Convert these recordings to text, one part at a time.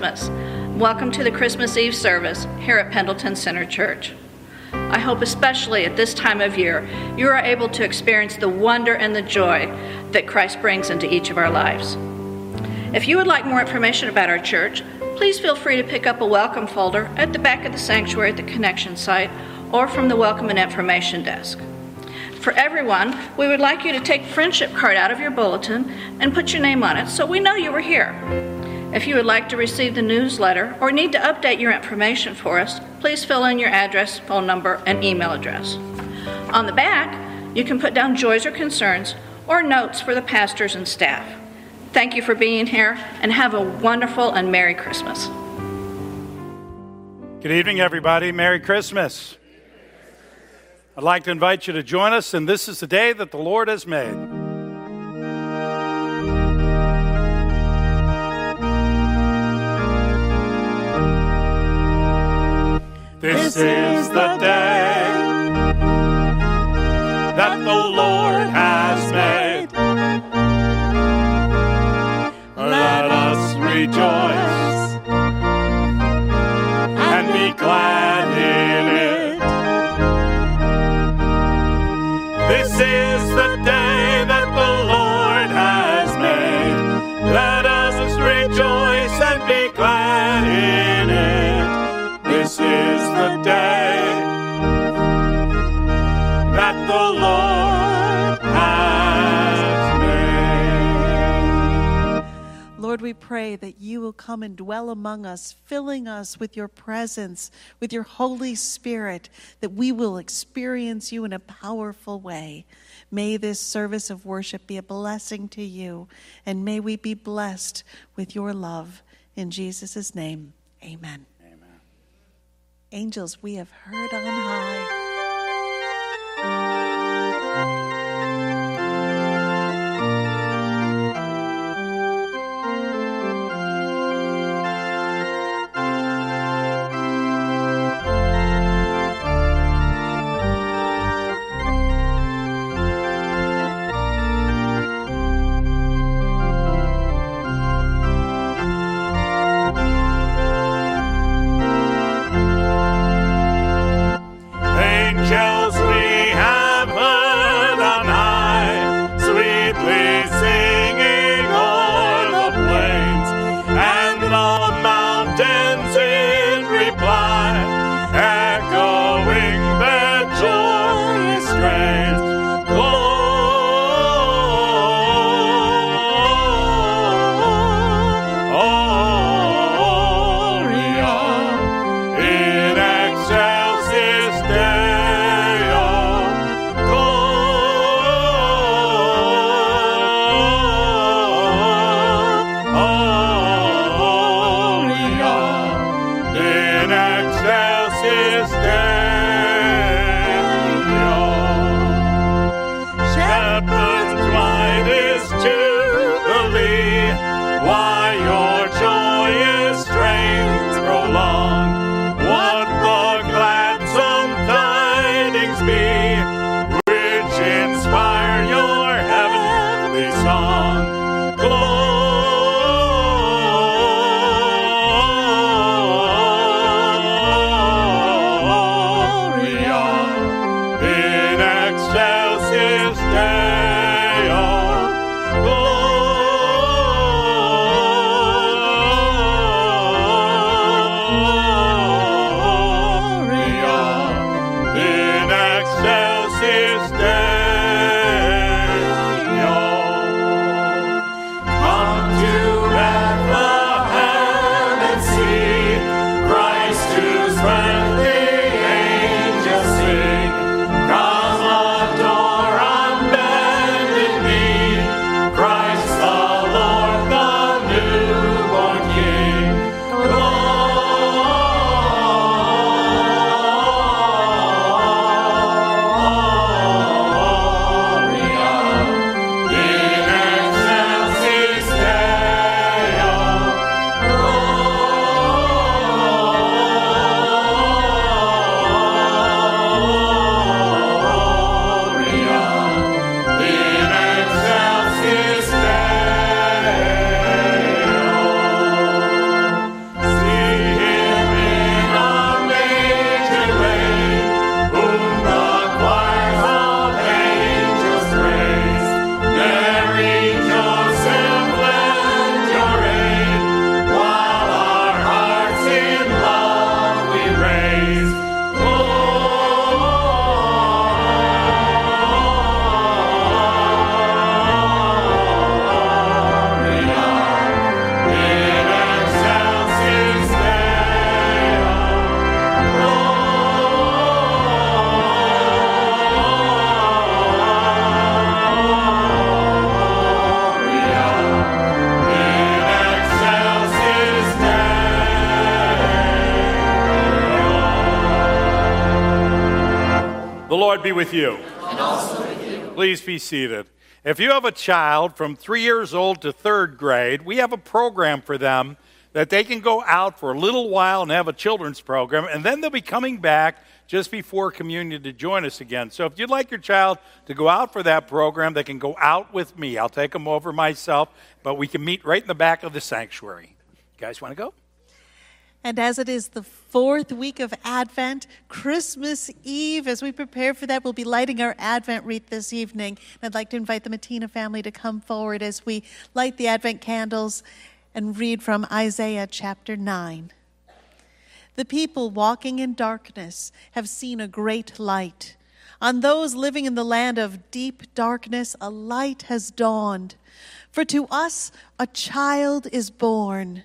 Christmas. Welcome to the Christmas Eve service here at Pendleton Center Church. I hope, especially at this time of year, you are able to experience the wonder and the joy that Christ brings into each of our lives. If you would like more information about our church, please feel free to pick up a welcome folder at the back of the sanctuary at the connection site or from the welcome and information desk. For everyone, we would like you to take friendship card out of your bulletin and put your name on it so we know you were here. If you would like to receive the newsletter or need to update your information for us, please fill in your address, phone number, and email address. On the back, you can put down joys or concerns or notes for the pastors and staff. Thank you for being here and have a wonderful and Merry Christmas. Good evening, everybody. Merry Christmas. I'd like to invite you to join us, and this is the day that the Lord has made. This is the day that the Lord has made. Let us rejoice and be glad we pray that you will come and dwell among us, filling us with your presence, with your Holy Spirit, that we will experience you in a powerful way. May this service of worship be a blessing to you, and may we be blessed with your love. In Jesus' name, amen. Amen. Angels, we have heard on high. With you. And also with you. Please be seated. If you have a child from three years old to third grade, we have a program for them that they can go out for a little while and have a children's program, and then they'll be coming back just before communion to join us again. So if you'd like your child to go out for that program, they can go out with me. I'll take them over myself, but we can meet right in the back of the sanctuary. You guys want to go? And as it is the fourth week of Advent, Christmas Eve, as we prepare for that, we'll be lighting our Advent wreath this evening. And I'd like to invite the Matina family to come forward as we light the Advent candles and read from Isaiah chapter 9. The people walking in darkness have seen a great light. On those living in the land of deep darkness, a light has dawned. For to us a child is born.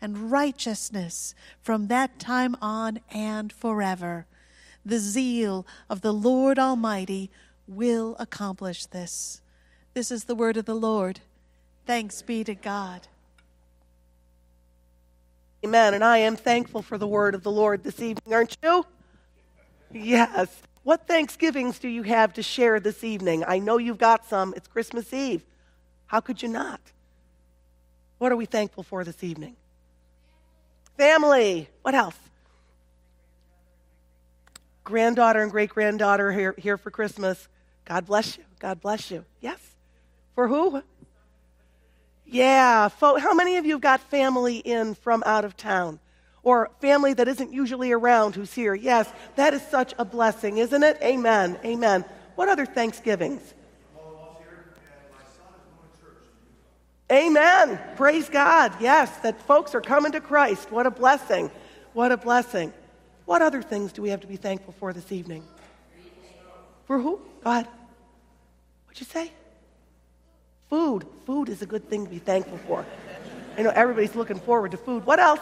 and righteousness from that time on and forever. The zeal of the Lord Almighty will accomplish this. This is the word of the Lord. Thanks be to God. Amen. And I am thankful for the word of the Lord this evening, aren't you? Yes. What Thanksgivings do you have to share this evening? I know you've got some. It's Christmas Eve. How could you not? What are we thankful for this evening? Family. What else? Granddaughter and great granddaughter here, here for Christmas. God bless you. God bless you. Yes. For who? Yeah. How many of you have got family in from out of town? or family that isn't usually around who's here. Yes, that is such a blessing, isn't it? Amen. Amen. What other Thanksgivings? Amen. Praise God. Yes, that folks are coming to Christ. What a blessing. What a blessing. What other things do we have to be thankful for this evening? For who? God. What'd you say? Food. Food is a good thing to be thankful for. I know everybody's looking forward to food. What else?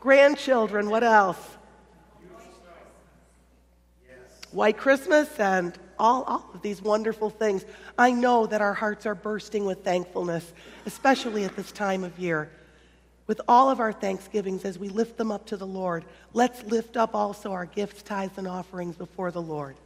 grandchildren, what else? White Christmas and all, all of these wonderful things. I know that our hearts are bursting with thankfulness, especially at this time of year. With all of our thanksgivings, as we lift them up to the Lord, let's lift up also our gifts, tithes, and offerings before the Lord.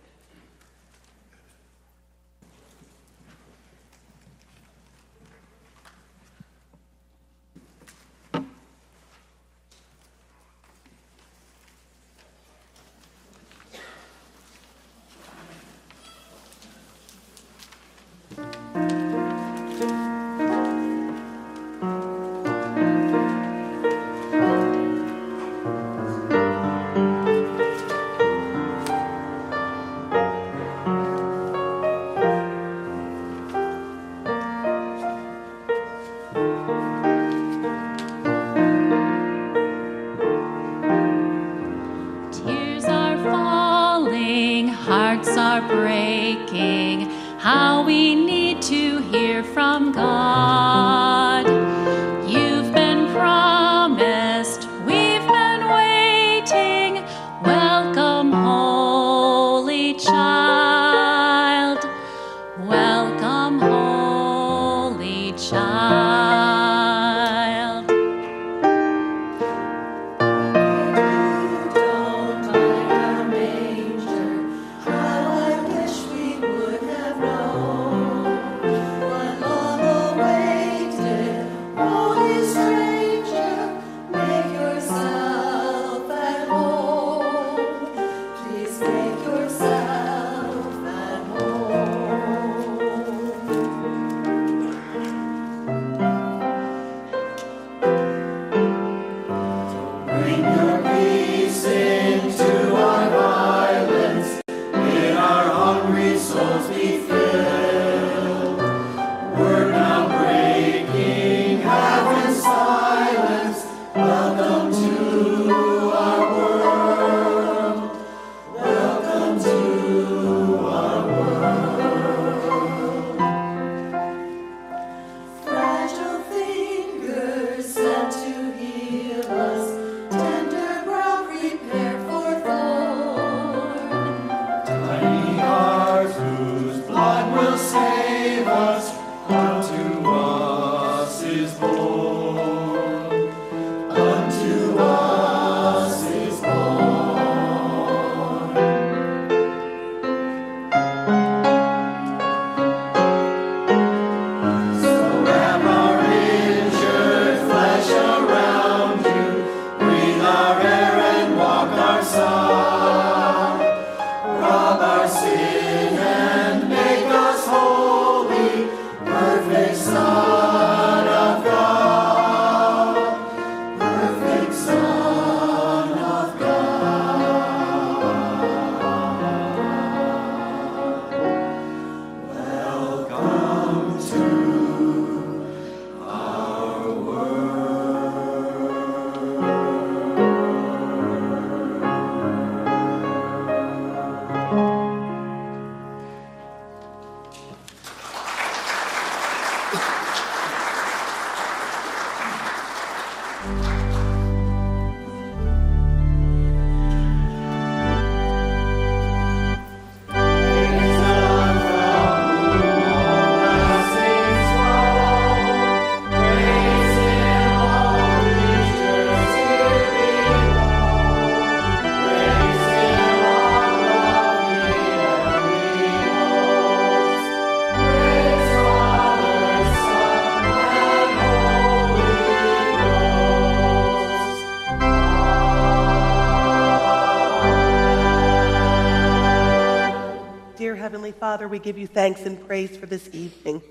Father, we give you thanks and praise for this evening,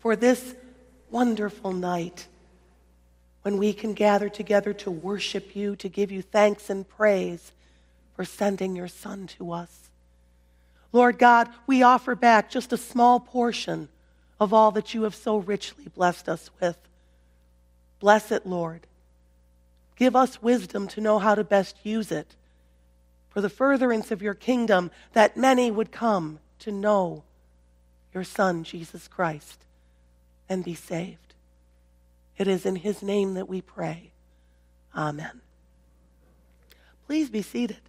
for this wonderful night when we can gather together to worship you, to give you thanks and praise for sending your Son to us. Lord God, we offer back just a small portion of all that you have so richly blessed us with. Bless it, Lord. Give us wisdom to know how to best use it for the furtherance of your kingdom, that many would come to know your Son, Jesus Christ, and be saved. It is in his name that we pray. Amen. Please be seated.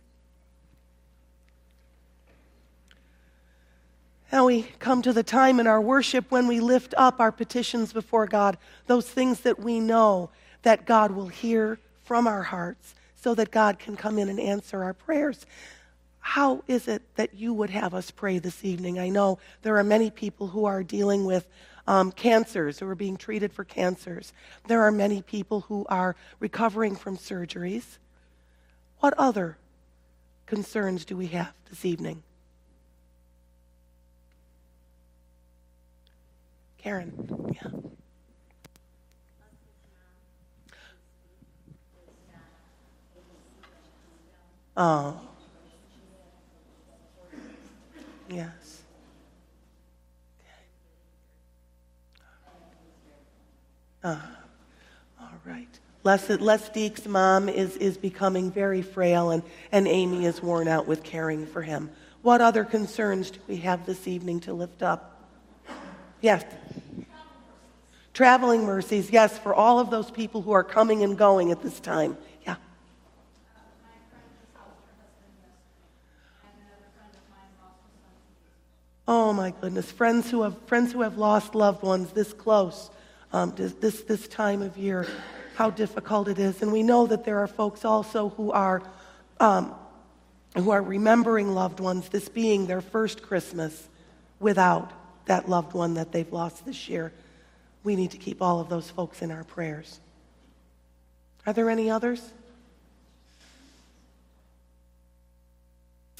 Now we come to the time in our worship when we lift up our petitions before God, those things that we know that God will hear from our hearts so that God can come in and answer our prayers. How is it that you would have us pray this evening? I know there are many people who are dealing with um, cancers, who are being treated for cancers. There are many people who are recovering from surgeries. What other concerns do we have this evening? Karen, yeah. Oh. Yes. Uh, all right. Les, Les Deek's mom is, is becoming very frail, and, and Amy is worn out with caring for him. What other concerns do we have this evening to lift up? Yes. Traveling mercies, yes, for all of those people who are coming and going at this time. Oh my goodness, friends who have friends who have lost loved ones this close, um, this this time of year, how difficult it is. And we know that there are folks also who are um, who are remembering loved ones, this being their first Christmas without that loved one that they've lost this year. We need to keep all of those folks in our prayers. Are there any others?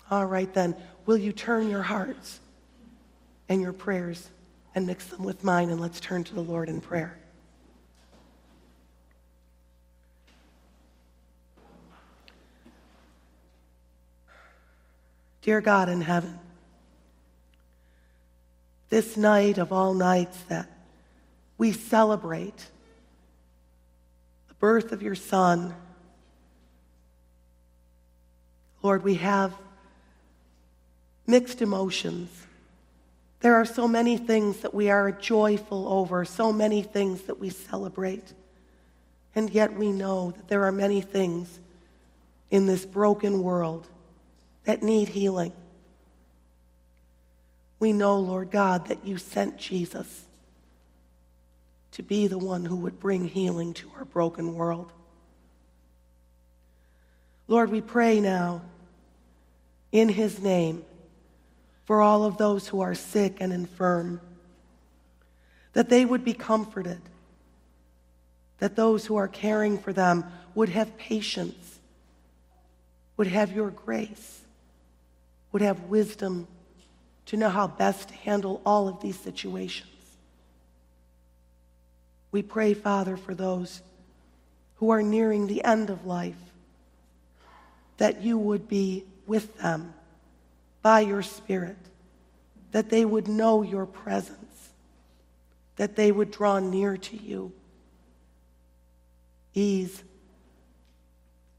All right, then, will you turn your hearts and your prayers and mix them with mine, and let's turn to the Lord in prayer. Dear God in heaven, this night of all nights that we celebrate the birth of your Son, Lord, we have mixed emotions. There are so many things that we are joyful over, so many things that we celebrate. And yet we know that there are many things in this broken world that need healing. We know, Lord God, that you sent Jesus to be the one who would bring healing to our broken world. Lord, we pray now in his name for all of those who are sick and infirm, that they would be comforted, that those who are caring for them would have patience, would have your grace, would have wisdom to know how best to handle all of these situations. We pray, Father, for those who are nearing the end of life, that you would be with them by your Spirit, that they would know your presence, that they would draw near to you. Ease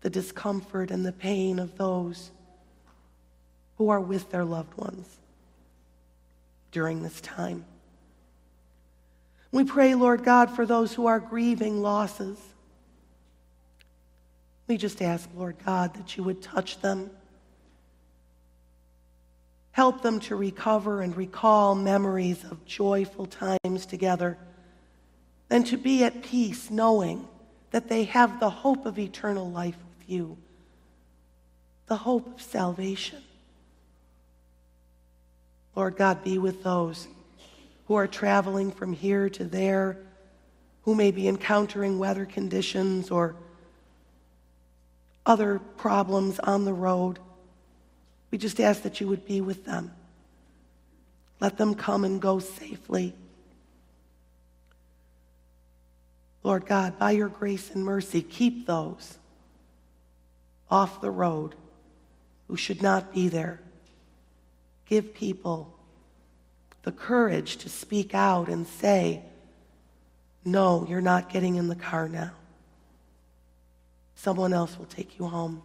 the discomfort and the pain of those who are with their loved ones during this time. We pray, Lord God, for those who are grieving losses. We just ask, Lord God, that you would touch them Help them to recover and recall memories of joyful times together and to be at peace knowing that they have the hope of eternal life with you, the hope of salvation. Lord God, be with those who are traveling from here to there, who may be encountering weather conditions or other problems on the road. We just ask that you would be with them. Let them come and go safely. Lord God, by your grace and mercy, keep those off the road who should not be there. Give people the courage to speak out and say, No, you're not getting in the car now. Someone else will take you home.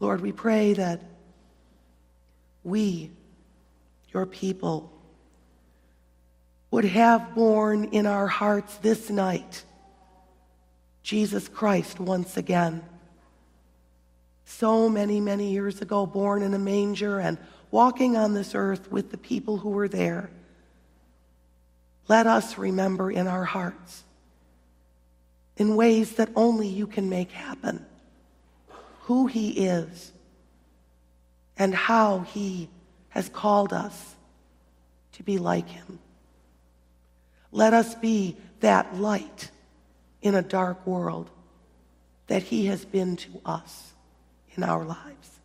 Lord, we pray that we, your people, would have born in our hearts this night Jesus Christ once again. So many, many years ago, born in a manger and walking on this earth with the people who were there. Let us remember in our hearts, in ways that only you can make happen, who he is and how he has called us to be like him. Let us be that light in a dark world that he has been to us in our lives.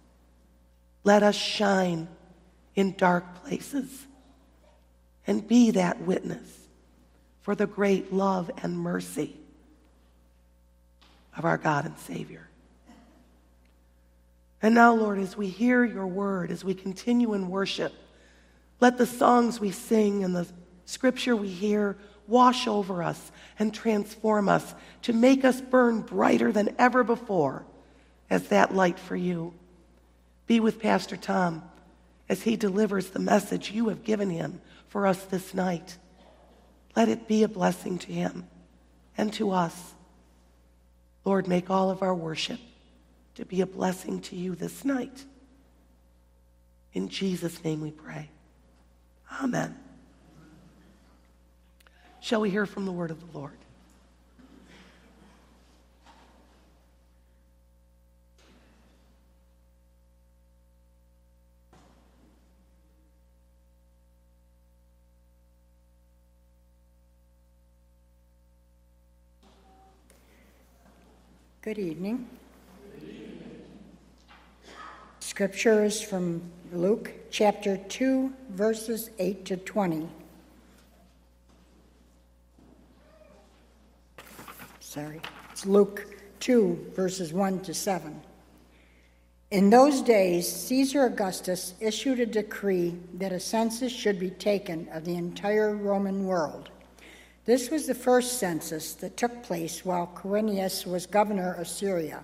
Let us shine in dark places and be that witness for the great love and mercy of our God and Savior. And now, Lord, as we hear your word, as we continue in worship, let the songs we sing and the scripture we hear wash over us and transform us to make us burn brighter than ever before as that light for you. Be with Pastor Tom as he delivers the message you have given him for us this night. Let it be a blessing to him and to us. Lord, make all of our worship to be a blessing to you this night. In Jesus' name we pray. Amen. Shall we hear from the word of the Lord? Good evening. Scripture is from Luke chapter 2, verses 8 to 20. Sorry, it's Luke 2, verses 1 to 7. In those days, Caesar Augustus issued a decree that a census should be taken of the entire Roman world. This was the first census that took place while Quirinius was governor of Syria,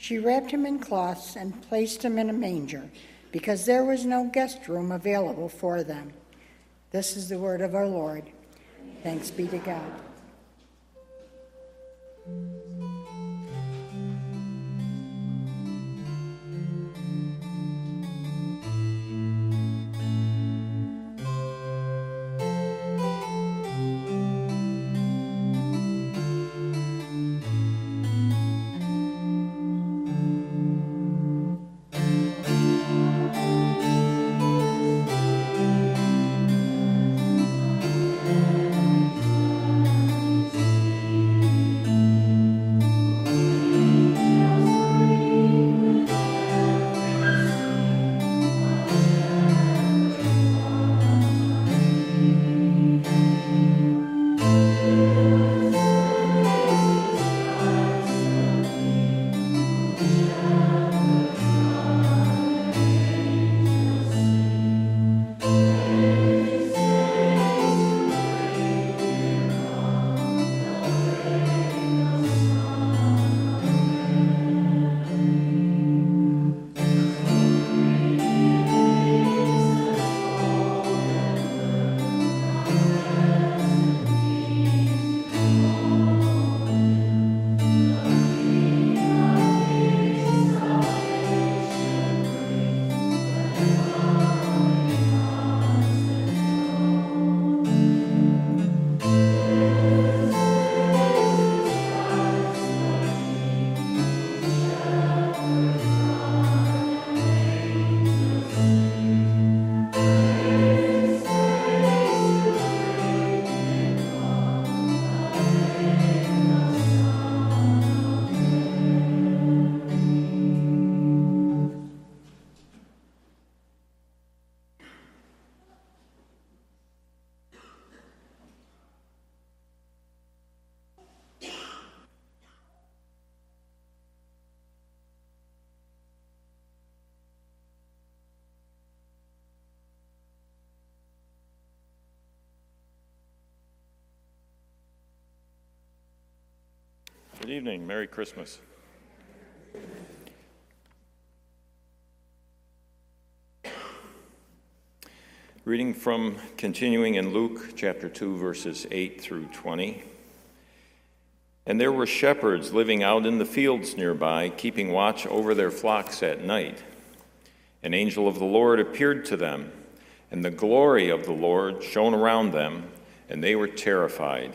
She wrapped him in cloths and placed him in a manger, because there was no guest room available for them. This is the word of our Lord. Thanks be to God. Good evening. Merry Christmas. Reading from continuing in Luke chapter 2, verses 8 through 20. And there were shepherds living out in the fields nearby, keeping watch over their flocks at night. An angel of the Lord appeared to them, and the glory of the Lord shone around them, and they were terrified.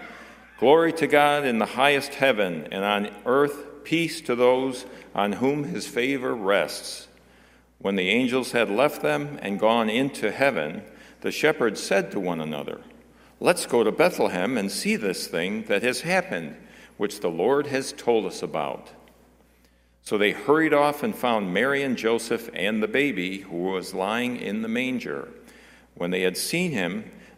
Glory to God in the highest heaven, and on earth peace to those on whom his favor rests. When the angels had left them and gone into heaven, the shepherds said to one another, Let's go to Bethlehem and see this thing that has happened, which the Lord has told us about. So they hurried off and found Mary and Joseph and the baby who was lying in the manger. When they had seen him,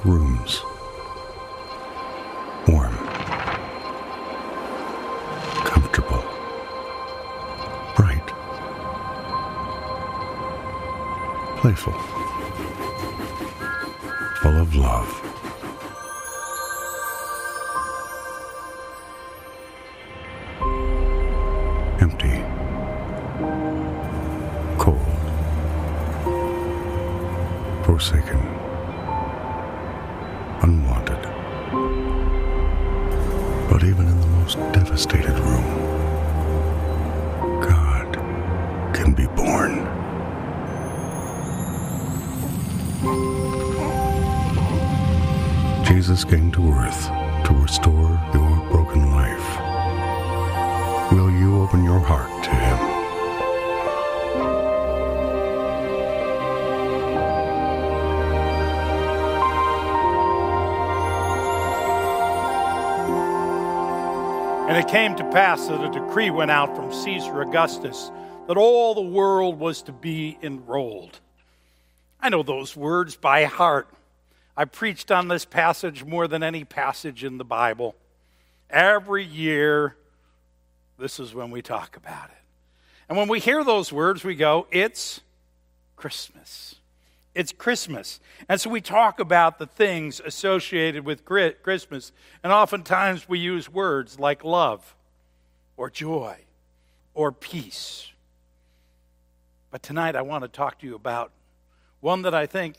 Like rooms. Warm, comfortable, bright, playful, full of love. It came to pass that a decree went out from Caesar Augustus that all the world was to be enrolled. I know those words by heart. I preached on this passage more than any passage in the Bible. Every year, this is when we talk about it. And when we hear those words, we go, It's Christmas. It's Christmas. And so we talk about the things associated with Christmas. And oftentimes we use words like love or joy or peace. But tonight I want to talk to you about one that I think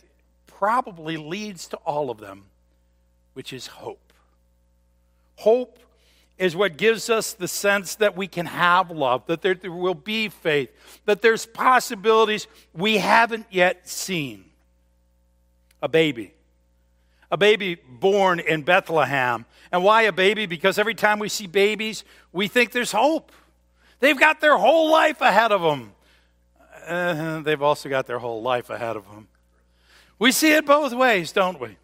probably leads to all of them, which is hope. Hope is what gives us the sense that we can have love, that there, there, will be faith, that there's possibilities we haven't yet seen. A baby. A baby born in Bethlehem. And why a baby? Because every time we see babies, we think there's hope. They've got their whole life ahead of them. Uh, they've also got their whole life ahead of them. We see it both ways, don't we?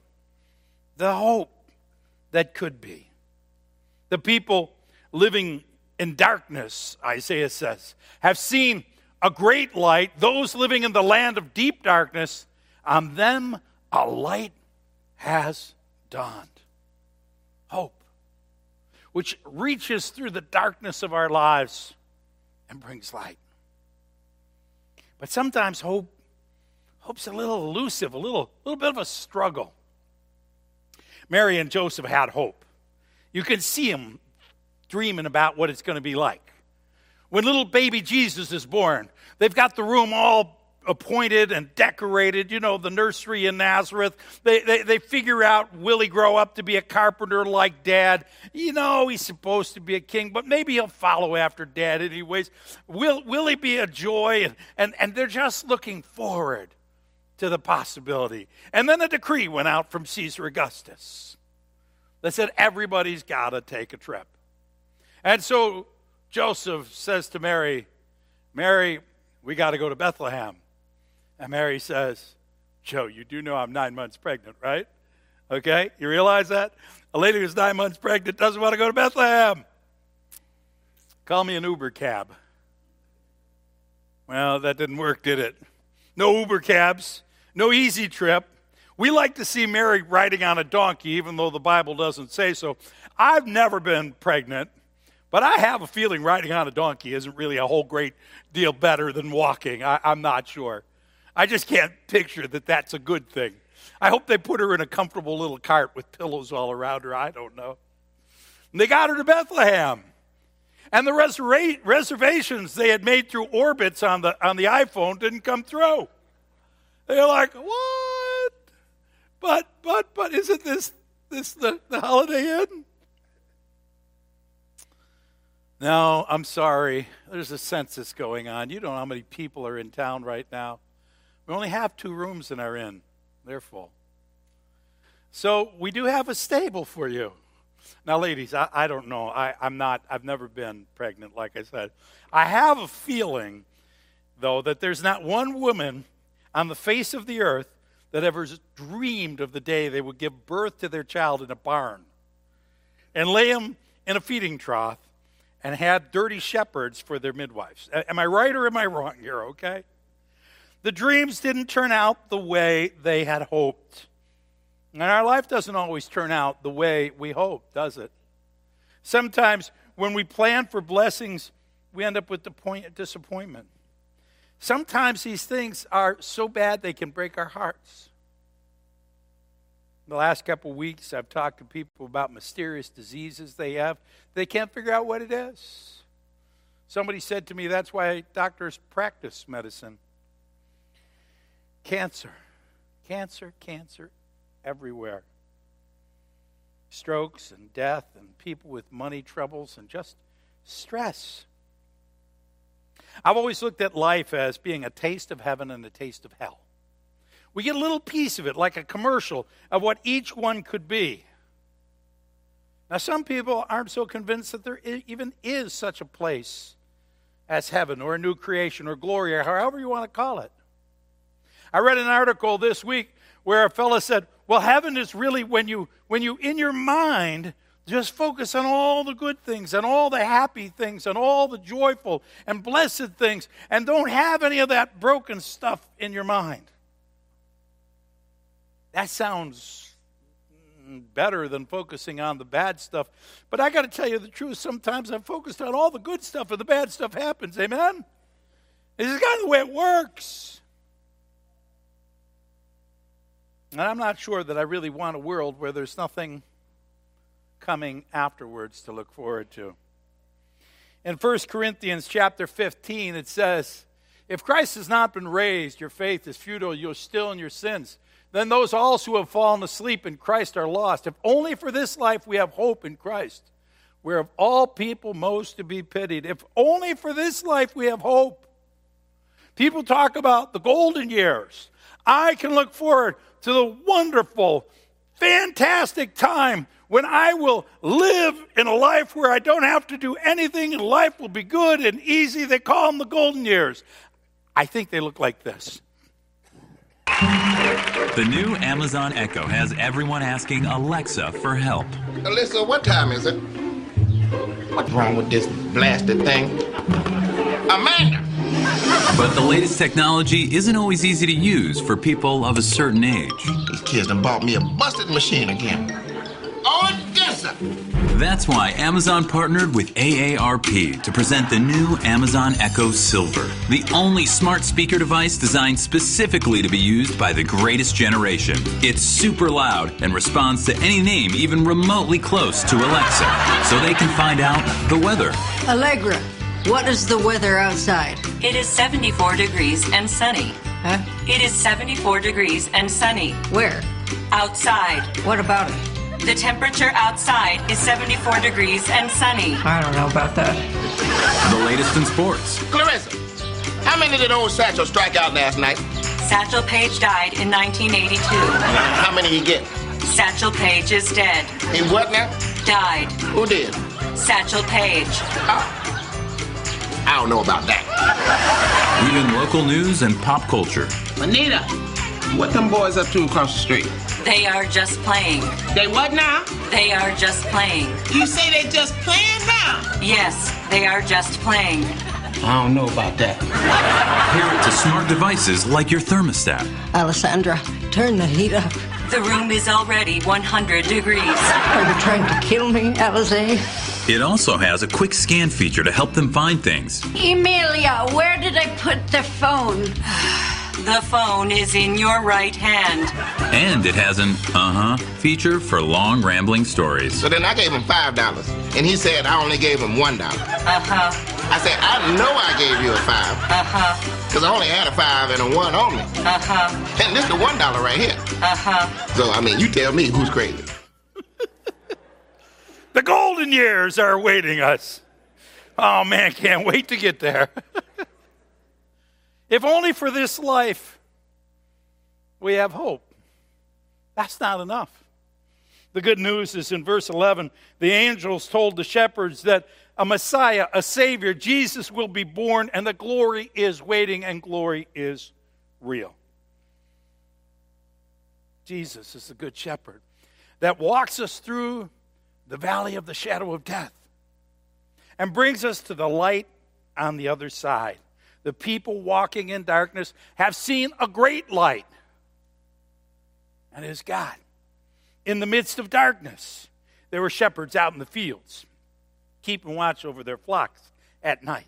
The hope that could be. The people living in darkness, Isaiah says, have seen a great light. Those living in the land of deep darkness, on them a light has dawned. Hope, which reaches through the darkness of our lives and brings light. But sometimes hope hope's a little elusive, a little, little bit of a struggle. Mary and Joseph had hope. You can see them dreaming about what it's going to be like. When little baby Jesus is born, they've got the room all appointed and decorated, you know, the nursery in Nazareth. They, they, they figure out, will he grow up to be a carpenter like dad? You know, he's supposed to be a king, but maybe he'll follow after dad anyways. Will, will he be a joy? And, and, and they're just looking forward to the possibility. And then a decree went out from Caesar Augustus that said everybody's got to take a trip. And so Joseph says to Mary, Mary, we got to go to Bethlehem. And Mary says, Joe, you do know I'm nine months pregnant, right? Okay? You realize that? A lady who's nine months pregnant doesn't want to go to Bethlehem. Call me an Uber cab. Well, that didn't work, did it? No Uber cabs, no easy trip. We like to see Mary riding on a donkey, even though the Bible doesn't say so. I've never been pregnant, but I have a feeling riding on a donkey isn't really a whole great deal better than walking. I, am not sure. I just can't picture that that's a good thing. I hope they put her in a comfortable little cart with pillows all around her. I don't know. And they got her to Bethlehem. And the reserva- reservations they had made through Orbitz on the, on the iPhone didn't come through. They're like, what? But, but, but isn't this, this the, the Holiday Inn? No, I'm sorry. There's a census going on. You don't know how many people are in town right now. We only have two rooms in our inn, they're full. So we do have a stable for you. Now, ladies, I, I don't know. I, I'm not, I've never been pregnant, like I said. I have a feeling, though, that there's not one woman on the face of the earth that ever dreamed of the day they would give birth to their child in a barn and lay him in a feeding trough and had dirty shepherds for their midwives. Am I right or am I wrong here, okay? The dreams didn't turn out the way they had hoped. And our life doesn't always turn out the way we hope, does it? Sometimes when we plan for blessings, we end up with disappointment. Sometimes these things are so bad they can break our hearts. In The last couple of weeks, I've talked to people about mysterious diseases they have. They can't figure out what it is. Somebody said to me, that's why doctors practice medicine. Cancer, cancer, cancer everywhere. Strokes and death, and people with money troubles, and just stress. I've always looked at life as being a taste of heaven and a taste of hell. We get a little piece of it, like a commercial of what each one could be. Now, some people aren't so convinced that there even is such a place as heaven or a new creation or glory or however you want to call it. I read an article this week where a fellow said, "Well, heaven is really when you when you in your mind just focus on all the good things and all the happy things and all the joyful and blessed things and don't have any of that broken stuff in your mind." That sounds better than focusing on the bad stuff. But I got to tell you the truth, sometimes I'm focused on all the good stuff and the bad stuff happens. Amen? This is kind of the way it works. And I'm not sure that I really want a world where there's nothing coming afterwards to look forward to. In 1 Corinthians chapter 15, it says, If Christ has not been raised, your faith is futile, you're still in your sins. Then those also who have fallen asleep in Christ are lost. If only for this life we have hope in Christ, we're of all people most to be pitied. If only for this life we have hope. People talk about the golden years. I can look forward to the wonderful, fantastic time when I will live in a life where I don't have to do anything and life will be good and easy. They call them the golden years. I think they look like this. The new Amazon Echo has everyone asking Alexa for help. Alexa, what time is it? What's wrong with this blasted thing? Amanda! But the latest technology isn't always easy to use for people of a certain age. These kids done bought me a busted machine again. Oh, Odessa! That's why Amazon partnered with AARP to present the new Amazon Echo Silver, the only smart speaker device designed specifically to be used by the greatest generation. It's super loud and responds to any name even remotely close to Alexa, so they can find out the weather. Allegra, what is the weather outside? It is 74 degrees and sunny. Huh? It is 74 degrees and sunny. Where? Outside. What about it? The temperature outside is 74 degrees and sunny. I don't know about that. The latest in sports. Clarissa, how many did old Satchel strike out last night? Satchel Paige died in 1982. How many he get? Satchel Paige is dead. He what now? Died. Who did? Satchel Paige. Oh. I don't know about that. Even local news and pop culture. Anita, what them boys up to across the street? They are just playing. They what now? They are just playing. You say they just playing now? Yes, they are just playing. I don't know about that. Pair it to smart devices like your thermostat. Alessandra, turn the heat up. The room is already 100 degrees. Are you trying to kill me, Alize? It also has a quick scan feature to help them find things. Emilia, where did I put the phone? The phone is in your right hand. And it has an uh huh feature for long rambling stories. So then I gave him five dollars, and he said I only gave him one dollar. Uh huh. I said I know I gave you a five, Uh huh. cause I only had a five and a one on me, Uh huh. and this is the one dollar right here. Uh huh. So I mean, you tell me who's crazy. The golden years are awaiting us. Oh man, can't wait to get there. if only for this life we have hope. That's not enough. The good news is in verse 11 the angels told the shepherds that a Messiah, a Savior, Jesus will be born, and the glory is waiting, and glory is real. Jesus is the good shepherd that walks us through the valley of the shadow of death and brings us to the light on the other side. The people walking in darkness have seen a great light, and it is God. In the midst of darkness, there were shepherds out in the fields, keeping watch over their flocks at night.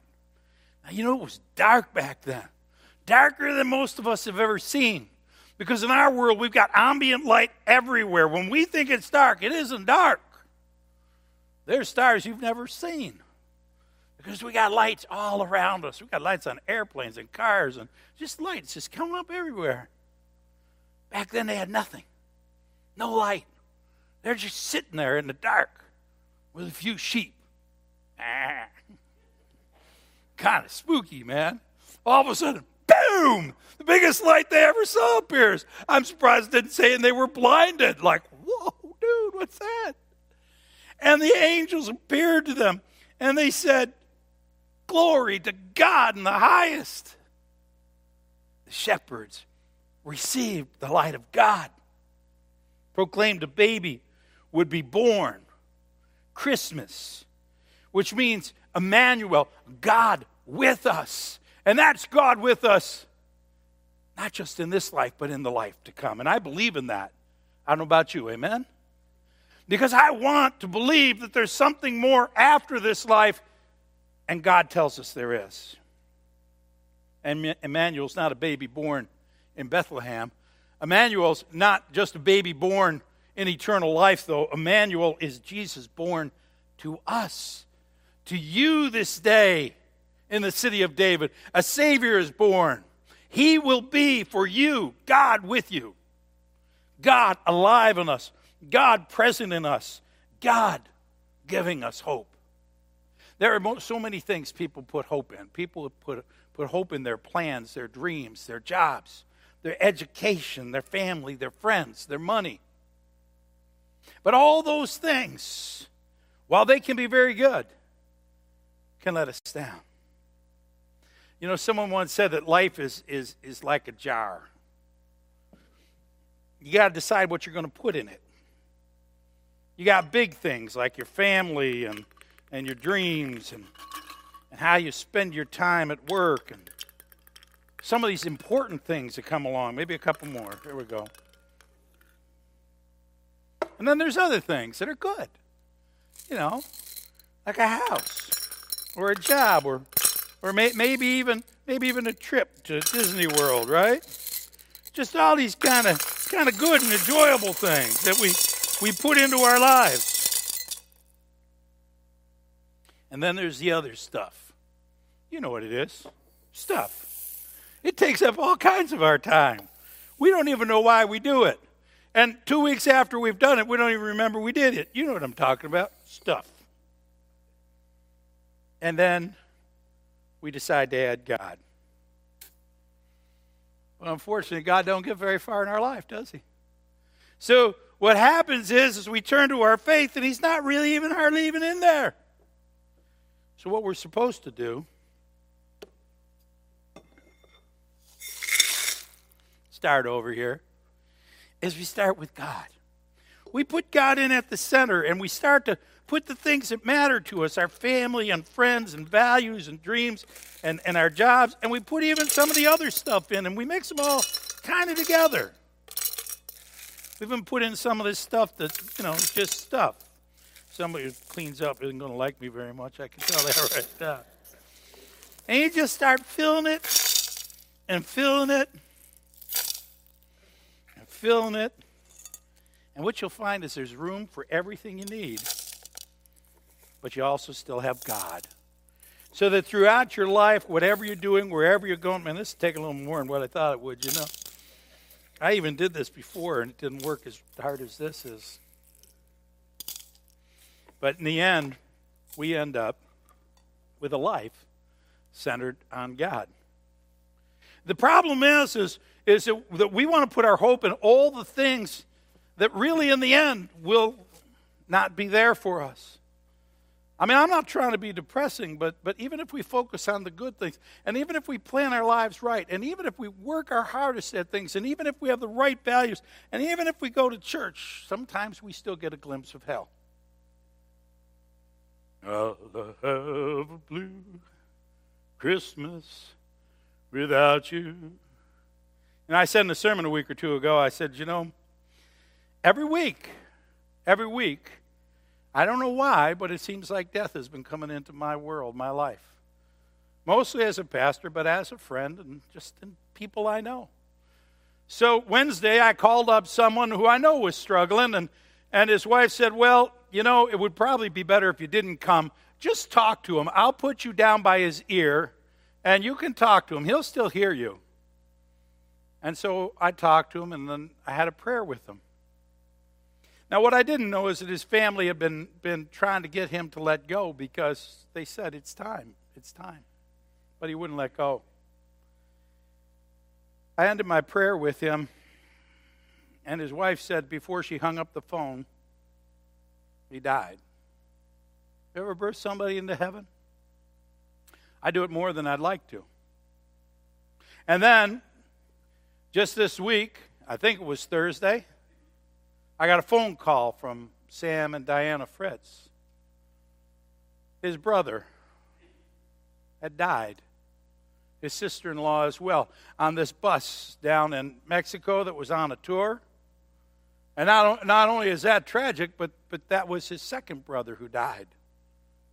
Now, you know, it was dark back then, darker than most of us have ever seen. Because in our world, we've got ambient light everywhere. When we think it's dark, it isn't dark. There's stars you've never seen. Because we got lights all around us. We got lights on airplanes and cars and just lights just coming up everywhere. Back then they had nothing. No light. They're just sitting there in the dark with a few sheep. Ah. Kind of spooky, man. All of a sudden, boom! The biggest light they ever saw appears. I'm surprised it didn't say and they were blinded. Like, whoa, dude, what's that? And the angels appeared to them and they said, Glory to God in the highest. The shepherds received the light of God, proclaimed a baby would be born. Christmas, which means Emmanuel, God with us. And that's God with us, not just in this life, but in the life to come. And I believe in that. I don't know about you, amen? Because I want to believe that there's something more after this life, and God tells us there is. And Emmanuel's not a baby born in Bethlehem. Emmanuel's not just a baby born in eternal life, though. Emmanuel is Jesus born to us, to you this day in the city of David. A Savior is born. He will be for you, God with you, God alive in us, God present in us, God giving us hope. There are so many things people put hope in. People put, put hope in their plans, their dreams, their jobs, their education, their family, their friends, their money. But all those things, while they can be very good, can let us down. You know, someone once said that life is, is, is like a jar. You got to decide what you're going to put in it. You got big things like your family and, and your dreams and, and how you spend your time at work and some of these important things that come along. Maybe a couple more. Here we go. And then there's other things that are good. You know, like a house or a job or or may, maybe even maybe even a trip to Disney World, right? Just all these kind of kind of good and enjoyable things that we we put into our lives. And then there's the other stuff. You know what it is. Stuff. It takes up all kinds of our time. We don't even know why we do it. And two weeks after we've done it, we don't even remember we did it. You know what I'm talking about? Stuff. And then we decide to add God. Well, unfortunately, God don't get very far in our life, does he? So what happens is, is we turn to our faith, and He's not really even hardly even in there. So what we're supposed to do start over here is we start with God. We put God in at the center, and we start to put the things that matter to us our family and friends and values and dreams and, and our jobs and we put even some of the other stuff in and we mix them all kind of together we've even put in some of this stuff that you know just stuff somebody who cleans up isn't going to like me very much i can tell that right now and you just start filling it and filling it and filling it and what you'll find is there's room for everything you need but you also still have God. So that throughout your life, whatever you're doing, wherever you're going, man, this is taking a little more than what I thought it would, you know. I even did this before and it didn't work as hard as this is. But in the end, we end up with a life centered on God. The problem is, is, is that we want to put our hope in all the things that really in the end will not be there for us. I mean, I'm not trying to be depressing, but, but even if we focus on the good things, and even if we plan our lives right, and even if we work our hardest at things, and even if we have the right values, and even if we go to church, sometimes we still get a glimpse of hell. I'll have a blue Christmas without you. And I said in a sermon a week or two ago, I said, you know, every week, every week, I don't know why, but it seems like death has been coming into my world, my life. Mostly as a pastor, but as a friend and just in people I know. So Wednesday, I called up someone who I know was struggling, and, and his wife said, Well, you know, it would probably be better if you didn't come. Just talk to him. I'll put you down by his ear, and you can talk to him. He'll still hear you. And so I talked to him, and then I had a prayer with him. Now, what I didn't know is that his family had been, been trying to get him to let go because they said, It's time, it's time. But he wouldn't let go. I ended my prayer with him, and his wife said before she hung up the phone, he died. Ever birth somebody into heaven? I do it more than I'd like to. And then, just this week, I think it was Thursday, I got a phone call from Sam and Diana Fritz. His brother had died, his sister in law as well, on this bus down in Mexico that was on a tour. And not, not only is that tragic, but, but that was his second brother who died.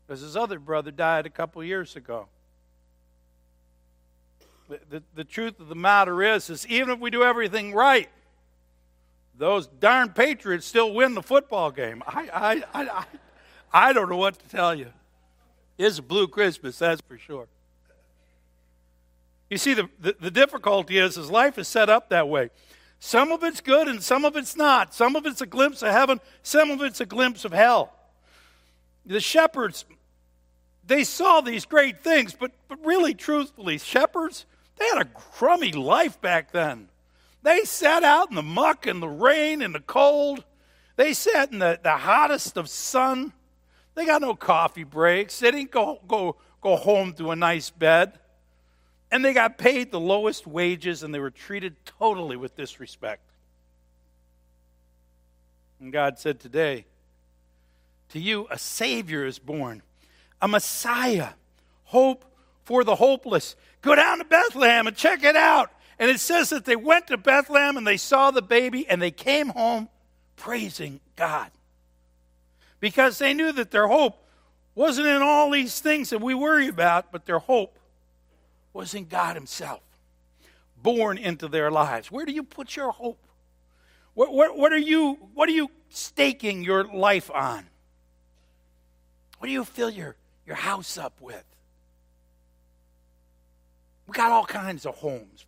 Because his other brother died a couple years ago. The, the, the truth of the matter is, is even if we do everything right, those darn Patriots still win the football game. I, I, I, I, don't know what to tell you. It's a blue Christmas, that's for sure. You see, the, the, the, difficulty is, is life is set up that way. Some of it's good and some of it's not. Some of it's a glimpse of heaven, some of it's a glimpse of hell. The shepherds, they saw these great things, but, but really, truthfully, shepherds, they had a crummy life back then. They sat out in the muck and the rain and the cold. They sat in the, the hottest of sun. They got no coffee breaks. They didn't go, go, go home to a nice bed. And they got paid the lowest wages and they were treated totally with disrespect. And God said, Today, to you a Savior is born, a Messiah, hope for the hopeless. Go down to Bethlehem and check it out. And it says that they went to Bethlehem and they saw the baby and they came home praising God. Because they knew that their hope wasn't in all these things that we worry about, but their hope was in God Himself, born into their lives. Where do you put your hope? What, what, what, are, you, what are you staking your life on? What do you fill your, your house up with? We got all kinds of homes.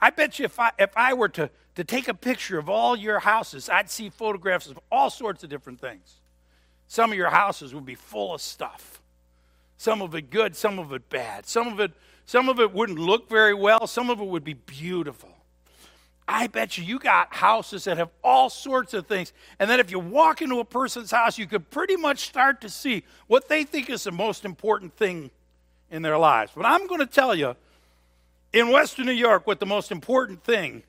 I bet you if I, if I were to, to take a picture of all your houses, I'd see photographs of all sorts of different things. Some of your houses would be full of stuff. Some of it good, some of it bad. Some of it, some of it wouldn't look very well, some of it would be beautiful. I bet you you got houses that have all sorts of things. And then if you walk into a person's house, you could pretty much start to see what they think is the most important thing in their lives. But I'm going to tell you in Western New York what the most important thing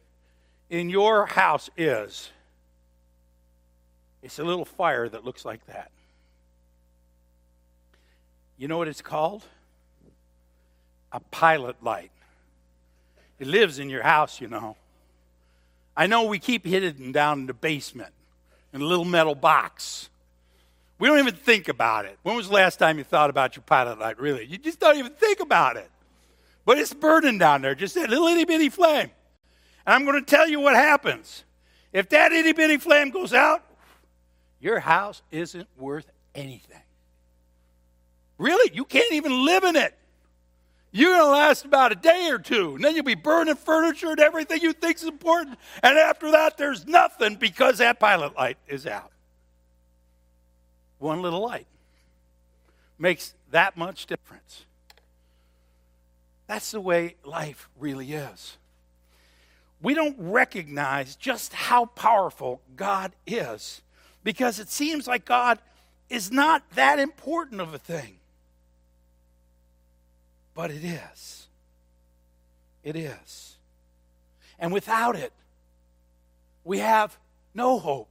in your house is. It's a little fire that looks like that. You know what it's called? A pilot light. It lives in your house, you know. I know we keep hidden down in the basement in a little metal box. We don't even think about it. When was the last time you thought about your pilot light, really? You just don't even think about it. But it's burning down there, just that little itty bitty flame. And I'm going to tell you what happens. If that itty bitty flame goes out, your house isn't worth anything. Really, you can't even live in it. You're going to last about a day or two, and then you'll be burning furniture and everything you think is important. And after that, there's nothing because that pilot light is out. One little light makes that much difference. That's the way life really is. We don't recognize just how powerful God is because it seems like God is not that important of a thing but it is. It is. And without it, we have no hope.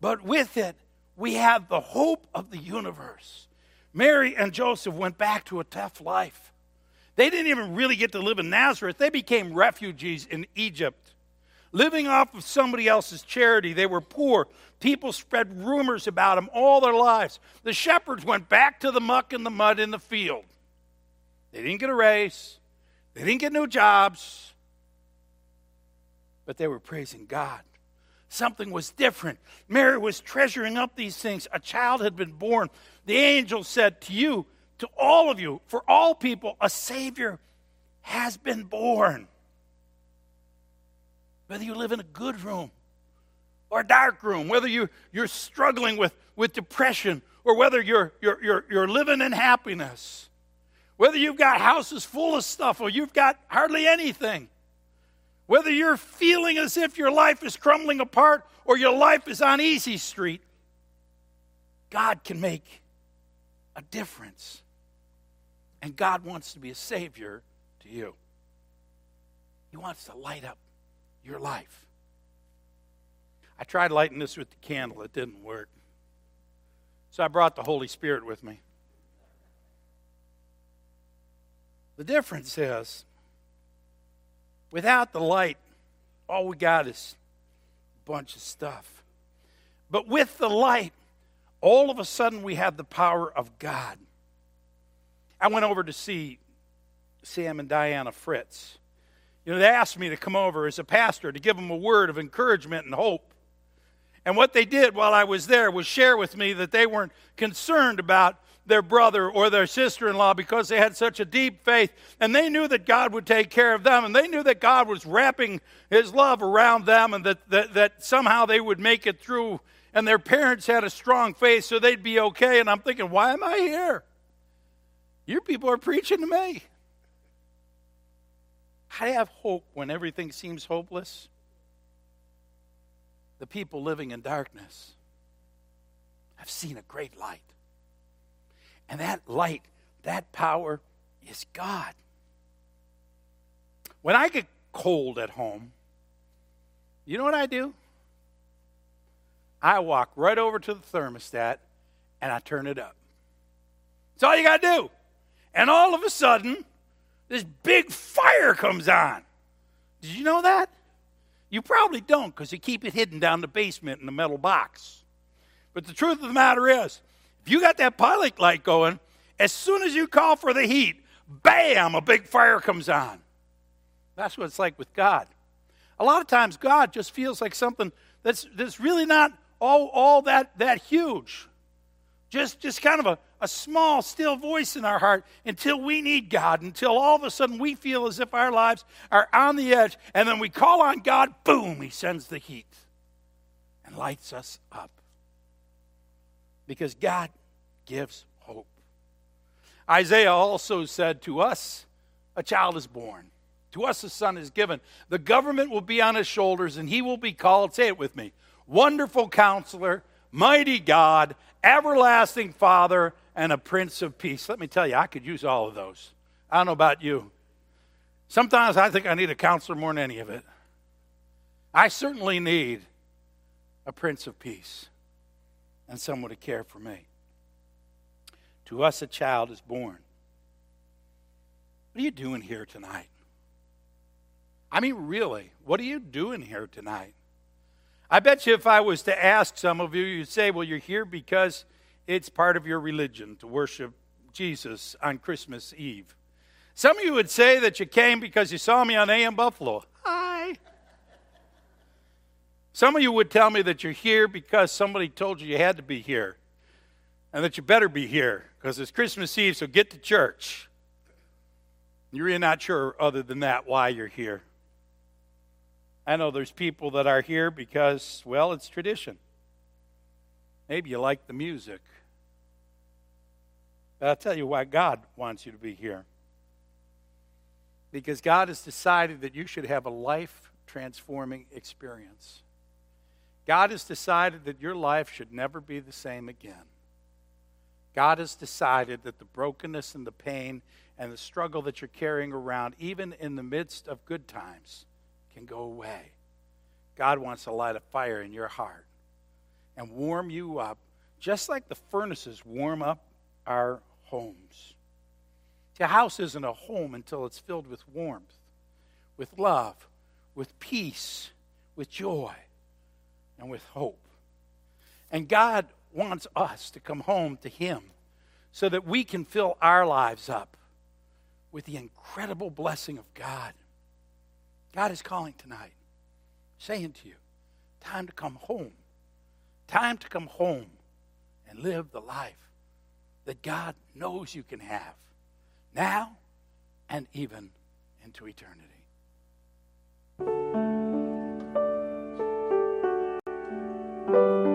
But with it, we have the hope of the universe. Mary and Joseph went back to a tough life. They didn't even really get to live in Nazareth, they became refugees in Egypt. Living off of somebody else's charity, they were poor. People spread rumors about them all their lives. The shepherds went back to the muck and the mud in the field. They didn't get a raise, they didn't get new jobs, but they were praising God. Something was different. Mary was treasuring up these things. A child had been born. The angel said to you, to all of you, for all people, a Savior has been born. Whether you live in a good room or a dark room, whether you, you're struggling with, with depression or whether you're, you're, you're, you're living in happiness, whether you've got houses full of stuff or you've got hardly anything. Whether you're feeling as if your life is crumbling apart or your life is on easy street, God can make a difference. And God wants to be a Savior to you. He wants to light up your life. I tried lighting this with the candle, it didn't work. So I brought the Holy Spirit with me. The difference is, without the light, all we got is a bunch of stuff. But with the light, all of a sudden we have the power of God. I went over to see Sam and Diana Fritz. You know, they asked me to come over as a pastor to give them a word of encouragement and hope. And what they did while I was there was share with me that they weren't concerned about their brother or their sister in law because they had such a deep faith and they knew that God would take care of them and they knew that God was wrapping his love around them and that, that, that somehow they would make it through. And their parents had a strong faith so they'd be okay. And I'm thinking, why am I here? Your people are preaching to me. You have hope when everything seems hopeless? The people living in darkness have seen a great light. And that light, that power is God. When I get cold at home, you know what I do? I walk right over to the thermostat and I turn it up. That's all you got to do. And all of a sudden, this big fire comes on. Did you know that? You probably don't because you keep it hidden down the basement in the metal box. But the truth of the matter is, if you got that pilot light going, as soon as you call for the heat, bam, a big fire comes on. That's what it's like with God. A lot of times, God just feels like something that's, that's really not all, all that, that huge. Just, just kind of a, a small, still voice in our heart until we need God, until all of a sudden we feel as if our lives are on the edge, and then we call on God, boom, He sends the heat and lights us up. Because God gives hope. Isaiah also said to us, A child is born. To us a son is given. The government will be on his shoulders, and he will be called, say it with me, Wonderful Counselor, Mighty God, Everlasting Father, and a Prince of Peace. Let me tell you, I could use all of those. I don't know about you. Sometimes I think I need a counselor more than any of it. I certainly need a Prince of Peace and someone to care for me. To us, a child is born. What are you doing here tonight? I mean, really, what are you doing here tonight? I bet you if I was to ask some of you, you'd say, well, you're here because it's part of your religion to worship Jesus on Christmas Eve. Some of you would say that you came because you saw me on AM Buffalo. Hi. Some of you would tell me that you're here because somebody told you you had to be here and that you better be here because it's Christmas Eve, so get to church. You're really not sure, other than that, why you're here. I know there's people that are here because, well, it's tradition. Maybe you like the music. But I'll tell you why God wants you to be here. Because God has decided that you should have a life transforming experience. God has decided that your life should never be the same again. God has decided that the brokenness and the pain and the struggle that you're carrying around, even in the midst of good times, can go away. God wants to light a fire in your heart and warm you up, just like the furnaces warm up our homes. A house isn't a home until it's filled with warmth, with love, with peace, with joy, and with hope. And God wants us to come home to Him so that we can fill our lives up with the incredible blessing of God. God is calling tonight, saying to you, time to come home. Time to come home and live the life that God knows you can have now and even into eternity. Are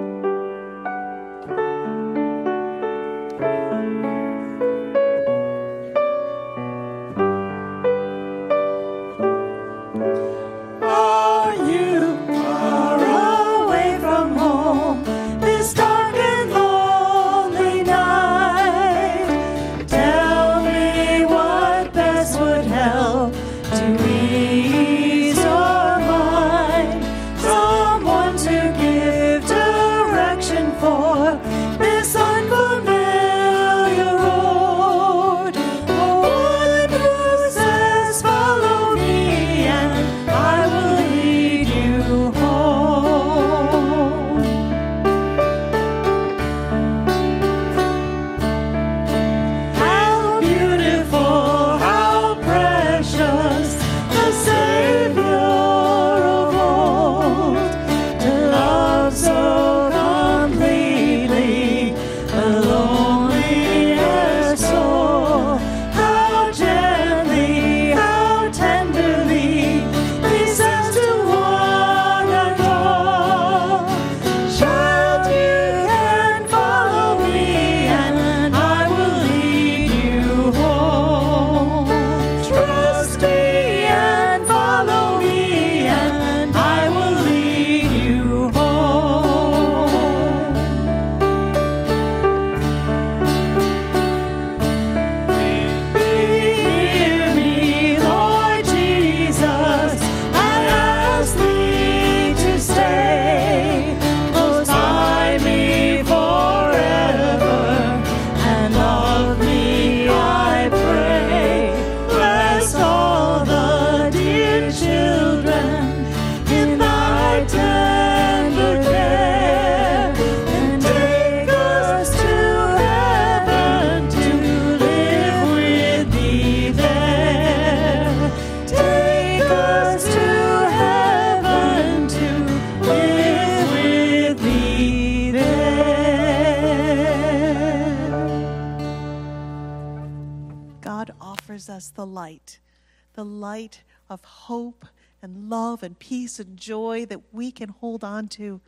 that we can hold on to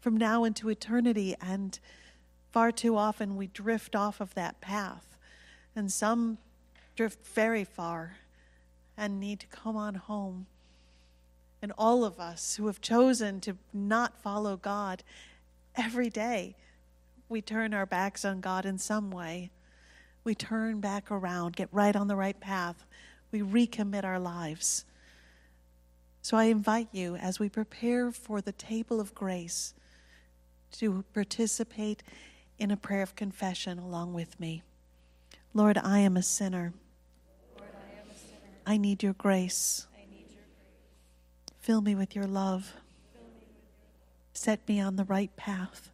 from now into eternity. And far too often we drift off of that path. And some drift very far and need to come on home. And all of us who have chosen to not follow God every day, we turn our backs on God in some way. We turn back around, get right on the right path. We recommit our lives. So I invite you as we prepare for the table of grace to participate in a prayer of confession along with me. Lord, I am a sinner. Lord, I, am a sinner. I, need your grace. I need your grace. Fill me with your love. Set me on the right path.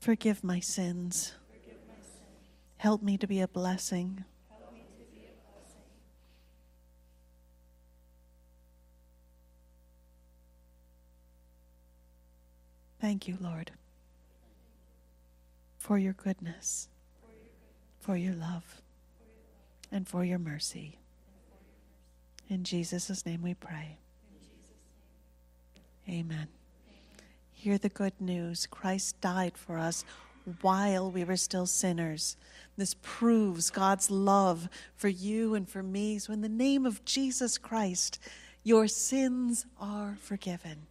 Forgive my sins. Forgive my sins. Help me to be a blessing. Thank you, Lord, for your goodness, for your love, and for your mercy. In Jesus' name we pray. Amen. Hear the good news Christ died for us while we were still sinners. This proves God's love for you and for me. So, in the name of Jesus Christ, your sins are forgiven.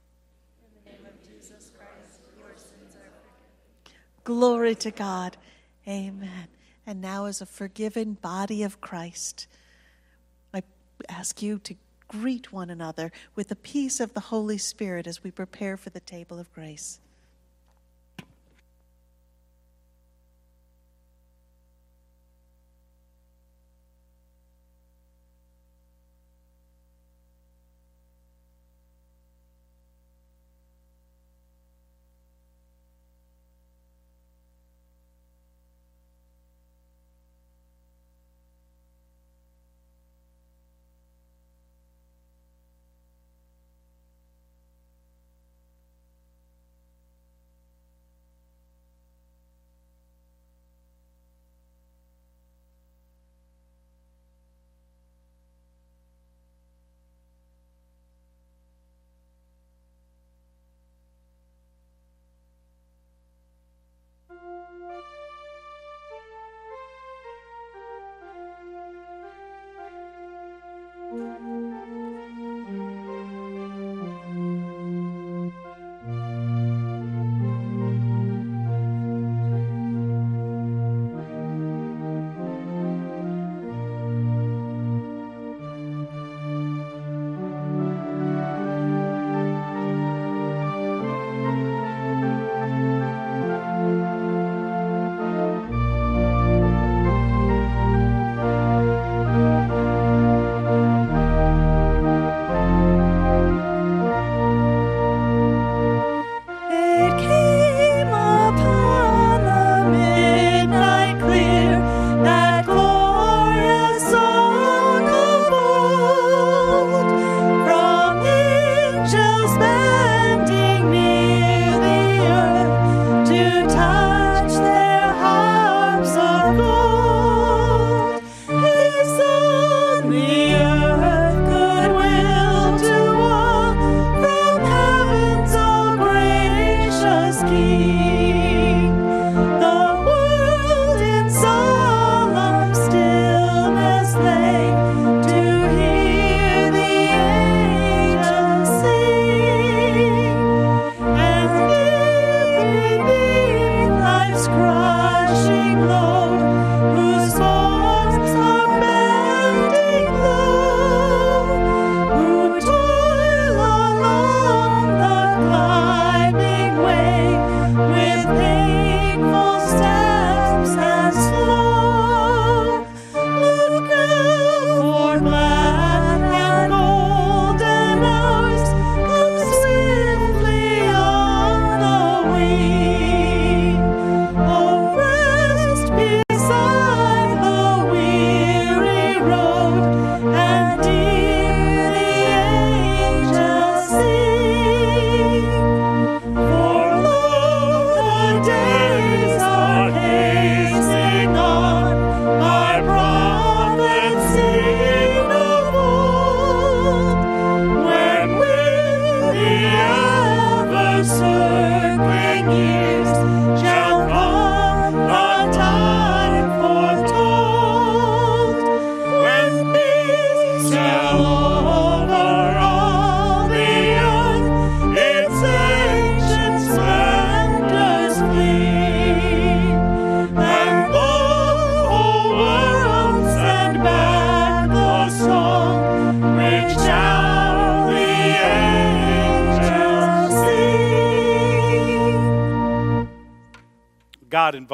Glory to God. Amen. And now, as a forgiven body of Christ, I ask you to greet one another with the peace of the Holy Spirit as we prepare for the table of grace.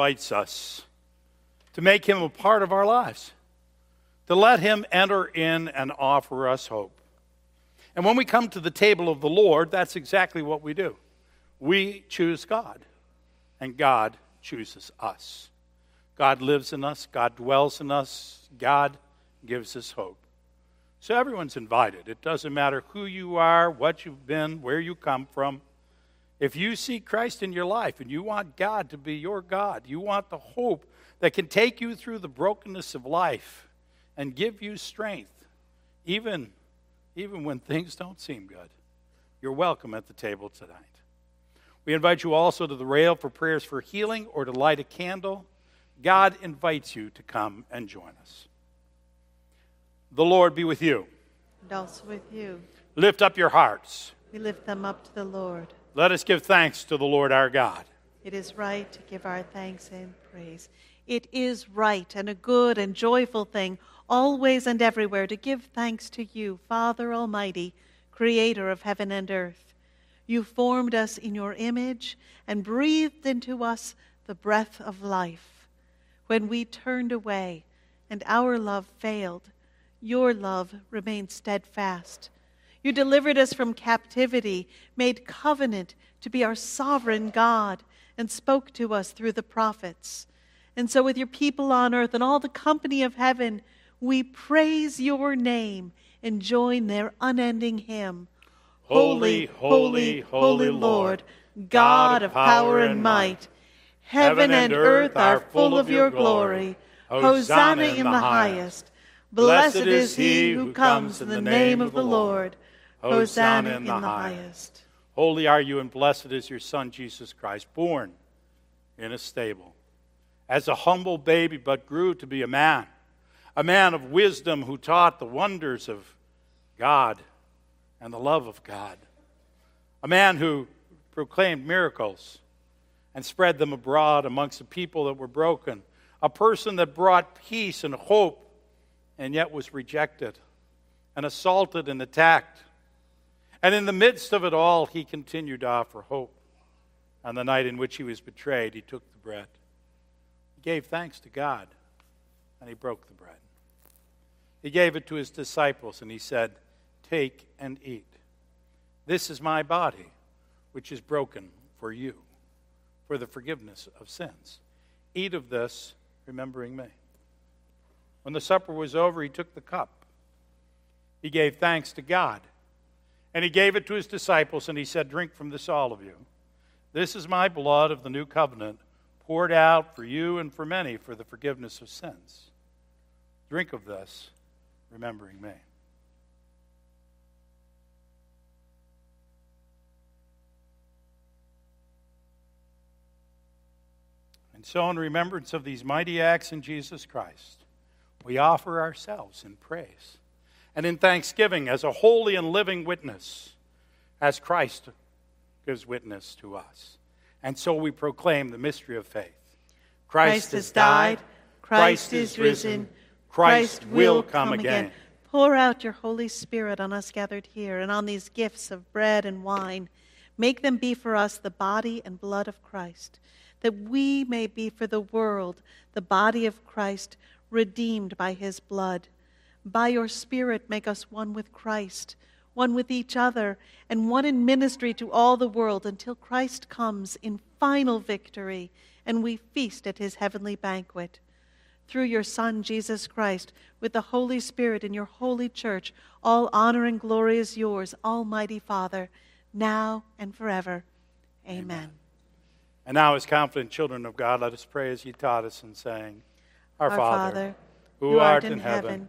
invites us to make him a part of our lives, to let him enter in and offer us hope. And when we come to the table of the Lord, that's exactly what we do. We choose God, and God chooses us. God lives in us, God dwells in us, God gives us hope. So everyone's invited. It doesn't matter who you are, what you've been, where you come from. If you see Christ in your life and you want God to be your God, you want the hope that can take you through the brokenness of life and give you strength, even, even when things don't seem good, you're welcome at the table tonight. We invite you also to the rail for prayers for healing or to light a candle. God invites you to come and join us. The Lord be with you. And also with you. Lift up your hearts. We lift them up to the Lord. Let us give thanks to the Lord our God. It is right to give our thanks and praise. It is right and a good and joyful thing, always and everywhere, to give thanks to you, Father Almighty, Creator of heaven and earth. You formed us in your image and breathed into us the breath of life. When we turned away and our love failed, your love remained steadfast. You delivered us from captivity, made covenant to be our sovereign God, and spoke to us through the prophets. And so, with your people on earth and all the company of heaven, we praise your name and join their unending hymn Holy, holy, holy Lord, God of power and might. Heaven and earth are full of your glory. Hosanna in the highest. Blessed is he who comes in the name of the Lord. Hosanna in the highest. Holy are you, and blessed is your Son, Jesus Christ, born in a stable. As a humble baby, but grew to be a man, a man of wisdom who taught the wonders of God and the love of God, a man who proclaimed miracles and spread them abroad amongst the people that were broken, a person that brought peace and hope and yet was rejected and assaulted and attacked and in the midst of it all, he continued to offer hope. On the night in which he was betrayed, he took the bread. He gave thanks to God, and he broke the bread. He gave it to his disciples, and he said, Take and eat. This is my body, which is broken for you, for the forgiveness of sins. Eat of this, remembering me. When the supper was over, he took the cup. He gave thanks to God and he gave it to his disciples, and he said, Drink from this, all of you. This is my blood of the new covenant, poured out for you and for many for the forgiveness of sins. Drink of this, remembering me. And so, in remembrance of these mighty acts in Jesus Christ, we offer ourselves in praise and in thanksgiving as a holy and living witness, as Christ gives witness to us. And so we proclaim the mystery of faith. Christ, Christ has died, Christ, Christ is risen, Christ, Christ will come again. again. Pour out your Holy Spirit on us gathered here and on these gifts of bread and wine. Make them be for us the body and blood of Christ, that we may be for the world the body of Christ, redeemed by his blood. By your Spirit, make us one with Christ, one with each other, and one in ministry to all the world until Christ comes in final victory and we feast at his heavenly banquet. Through your Son, Jesus Christ, with the Holy Spirit in your holy church, all honor and glory is yours, Almighty Father, now and forever. Amen. Amen. And now, as confident children of God, let us pray as He taught us in saying, Our, Our Father, Father, who art in heaven, heaven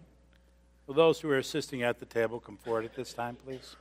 Will those who are assisting at the table come forward at this time, please?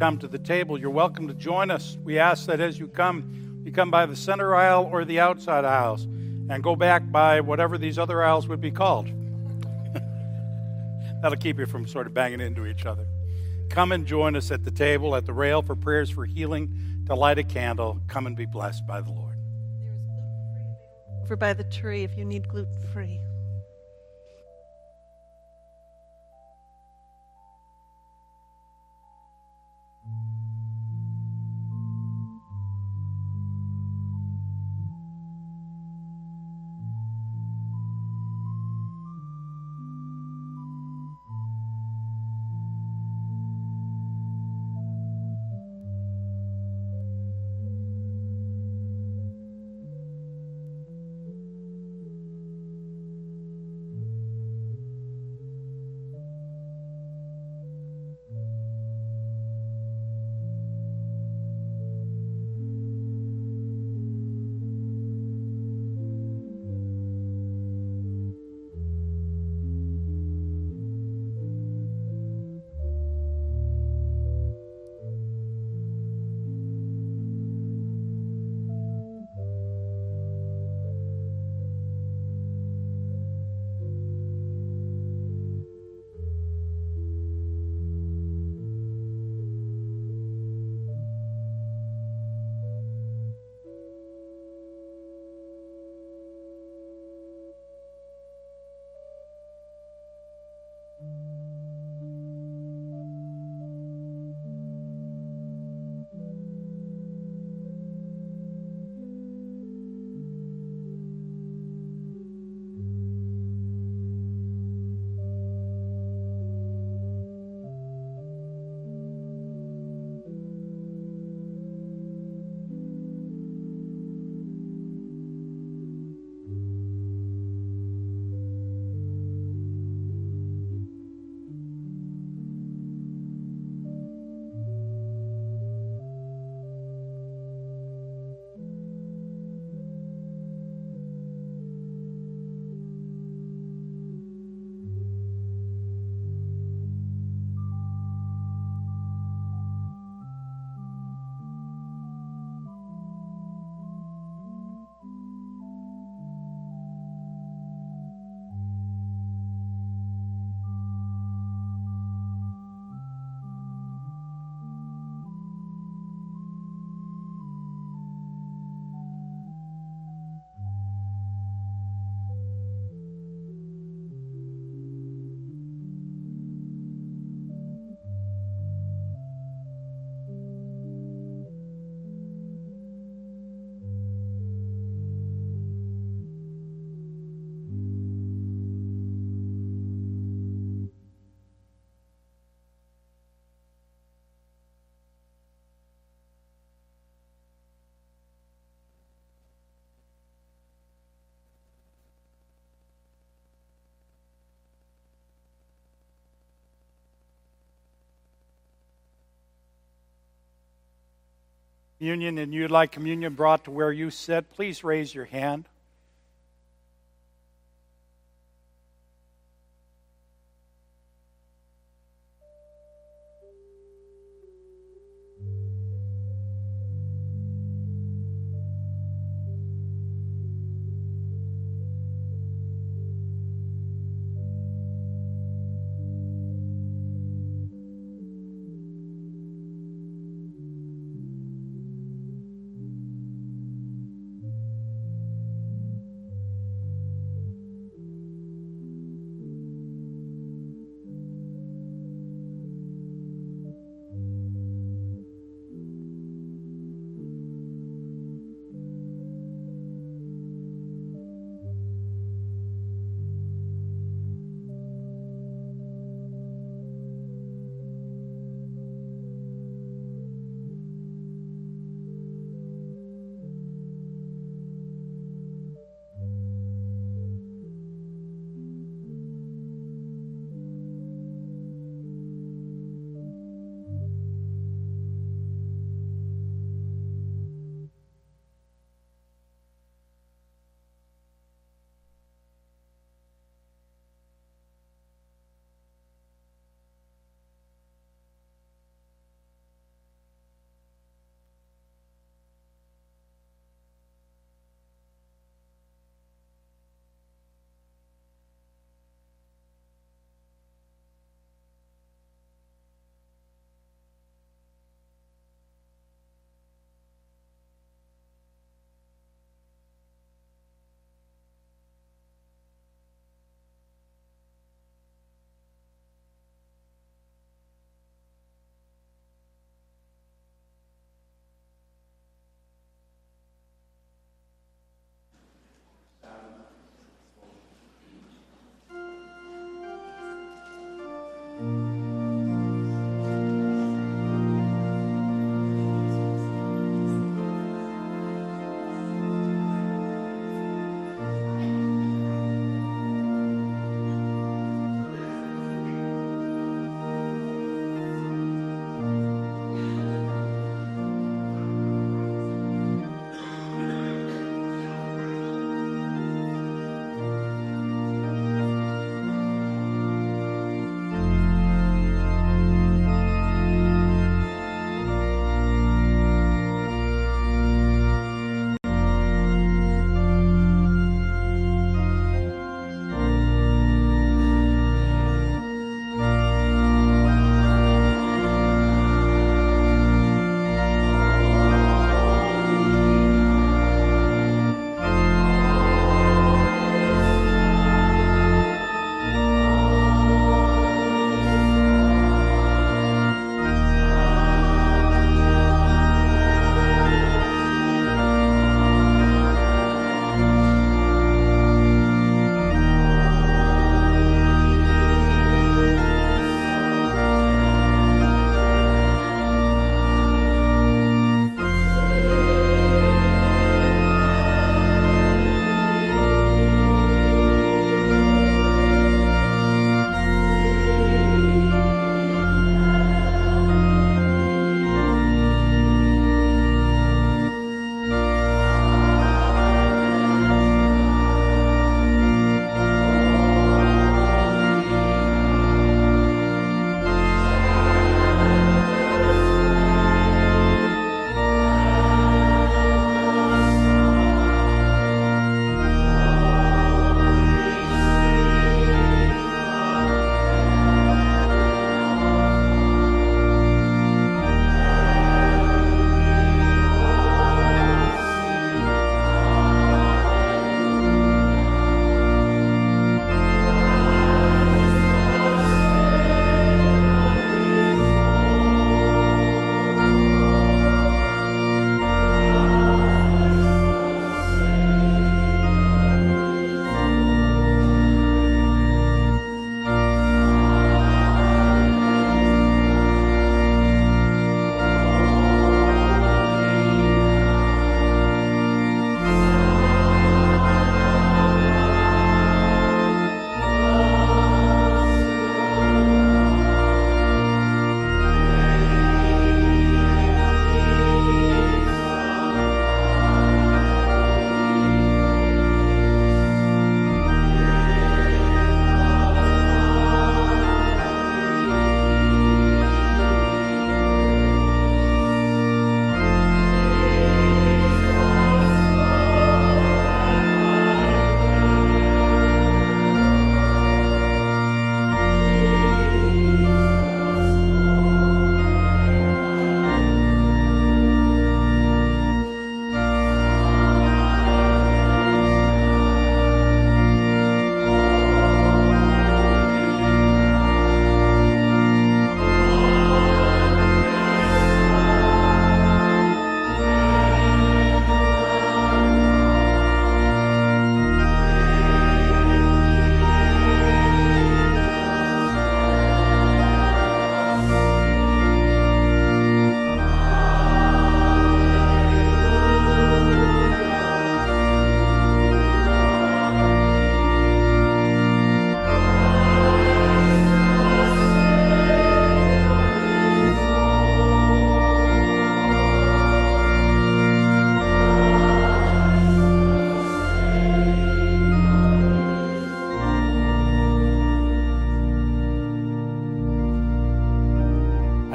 Come to the table, you're welcome to join us. We ask that as you come, you come by the center aisle or the outside aisles and go back by whatever these other aisles would be called. That'll keep you from sort of banging into each other. Come and join us at the table, at the rail for prayers for healing, to light a candle. Come and be blessed by the Lord. Over by the tree if you need gluten free. Communion and you'd like communion brought to where you sit, please raise your hand.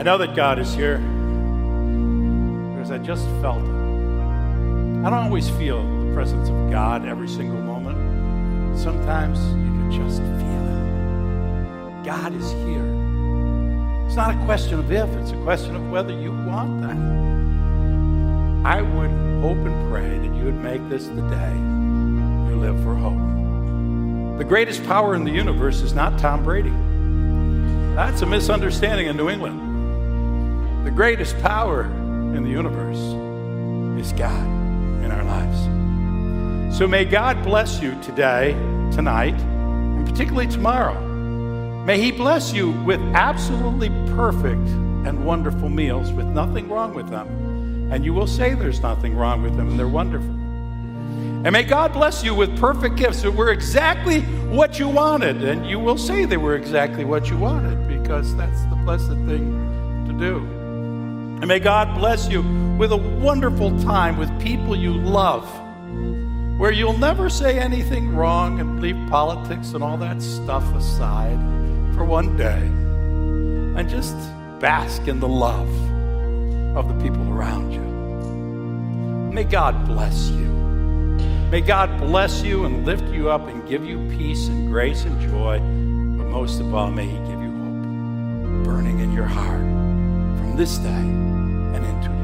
Know that God is here because I just felt it. I don't always feel the presence of God every single moment, sometimes you can just feel it. God is here. It's not a question of if, it's a question of whether you want that. I would hope and pray that you would make this the day you live for hope. The greatest power in the universe is not Tom Brady. That's a misunderstanding in New England. The greatest power in the universe is God in our lives. So may God bless you today, tonight, and particularly tomorrow. May He bless you with absolutely perfect and wonderful meals with nothing wrong with them. And you will say there's nothing wrong with them and they're wonderful. And may God bless you with perfect gifts that were exactly what you wanted. And you will say they were exactly what you wanted because that's the blessed thing to do. And may God bless you with a wonderful time with people you love, where you'll never say anything wrong and leave politics and all that stuff aside for one day and just bask in the love of the people around you. May God bless you. May God bless you and lift you up and give you peace and grace and joy, but most of all, may He give you hope burning in your heart this day and into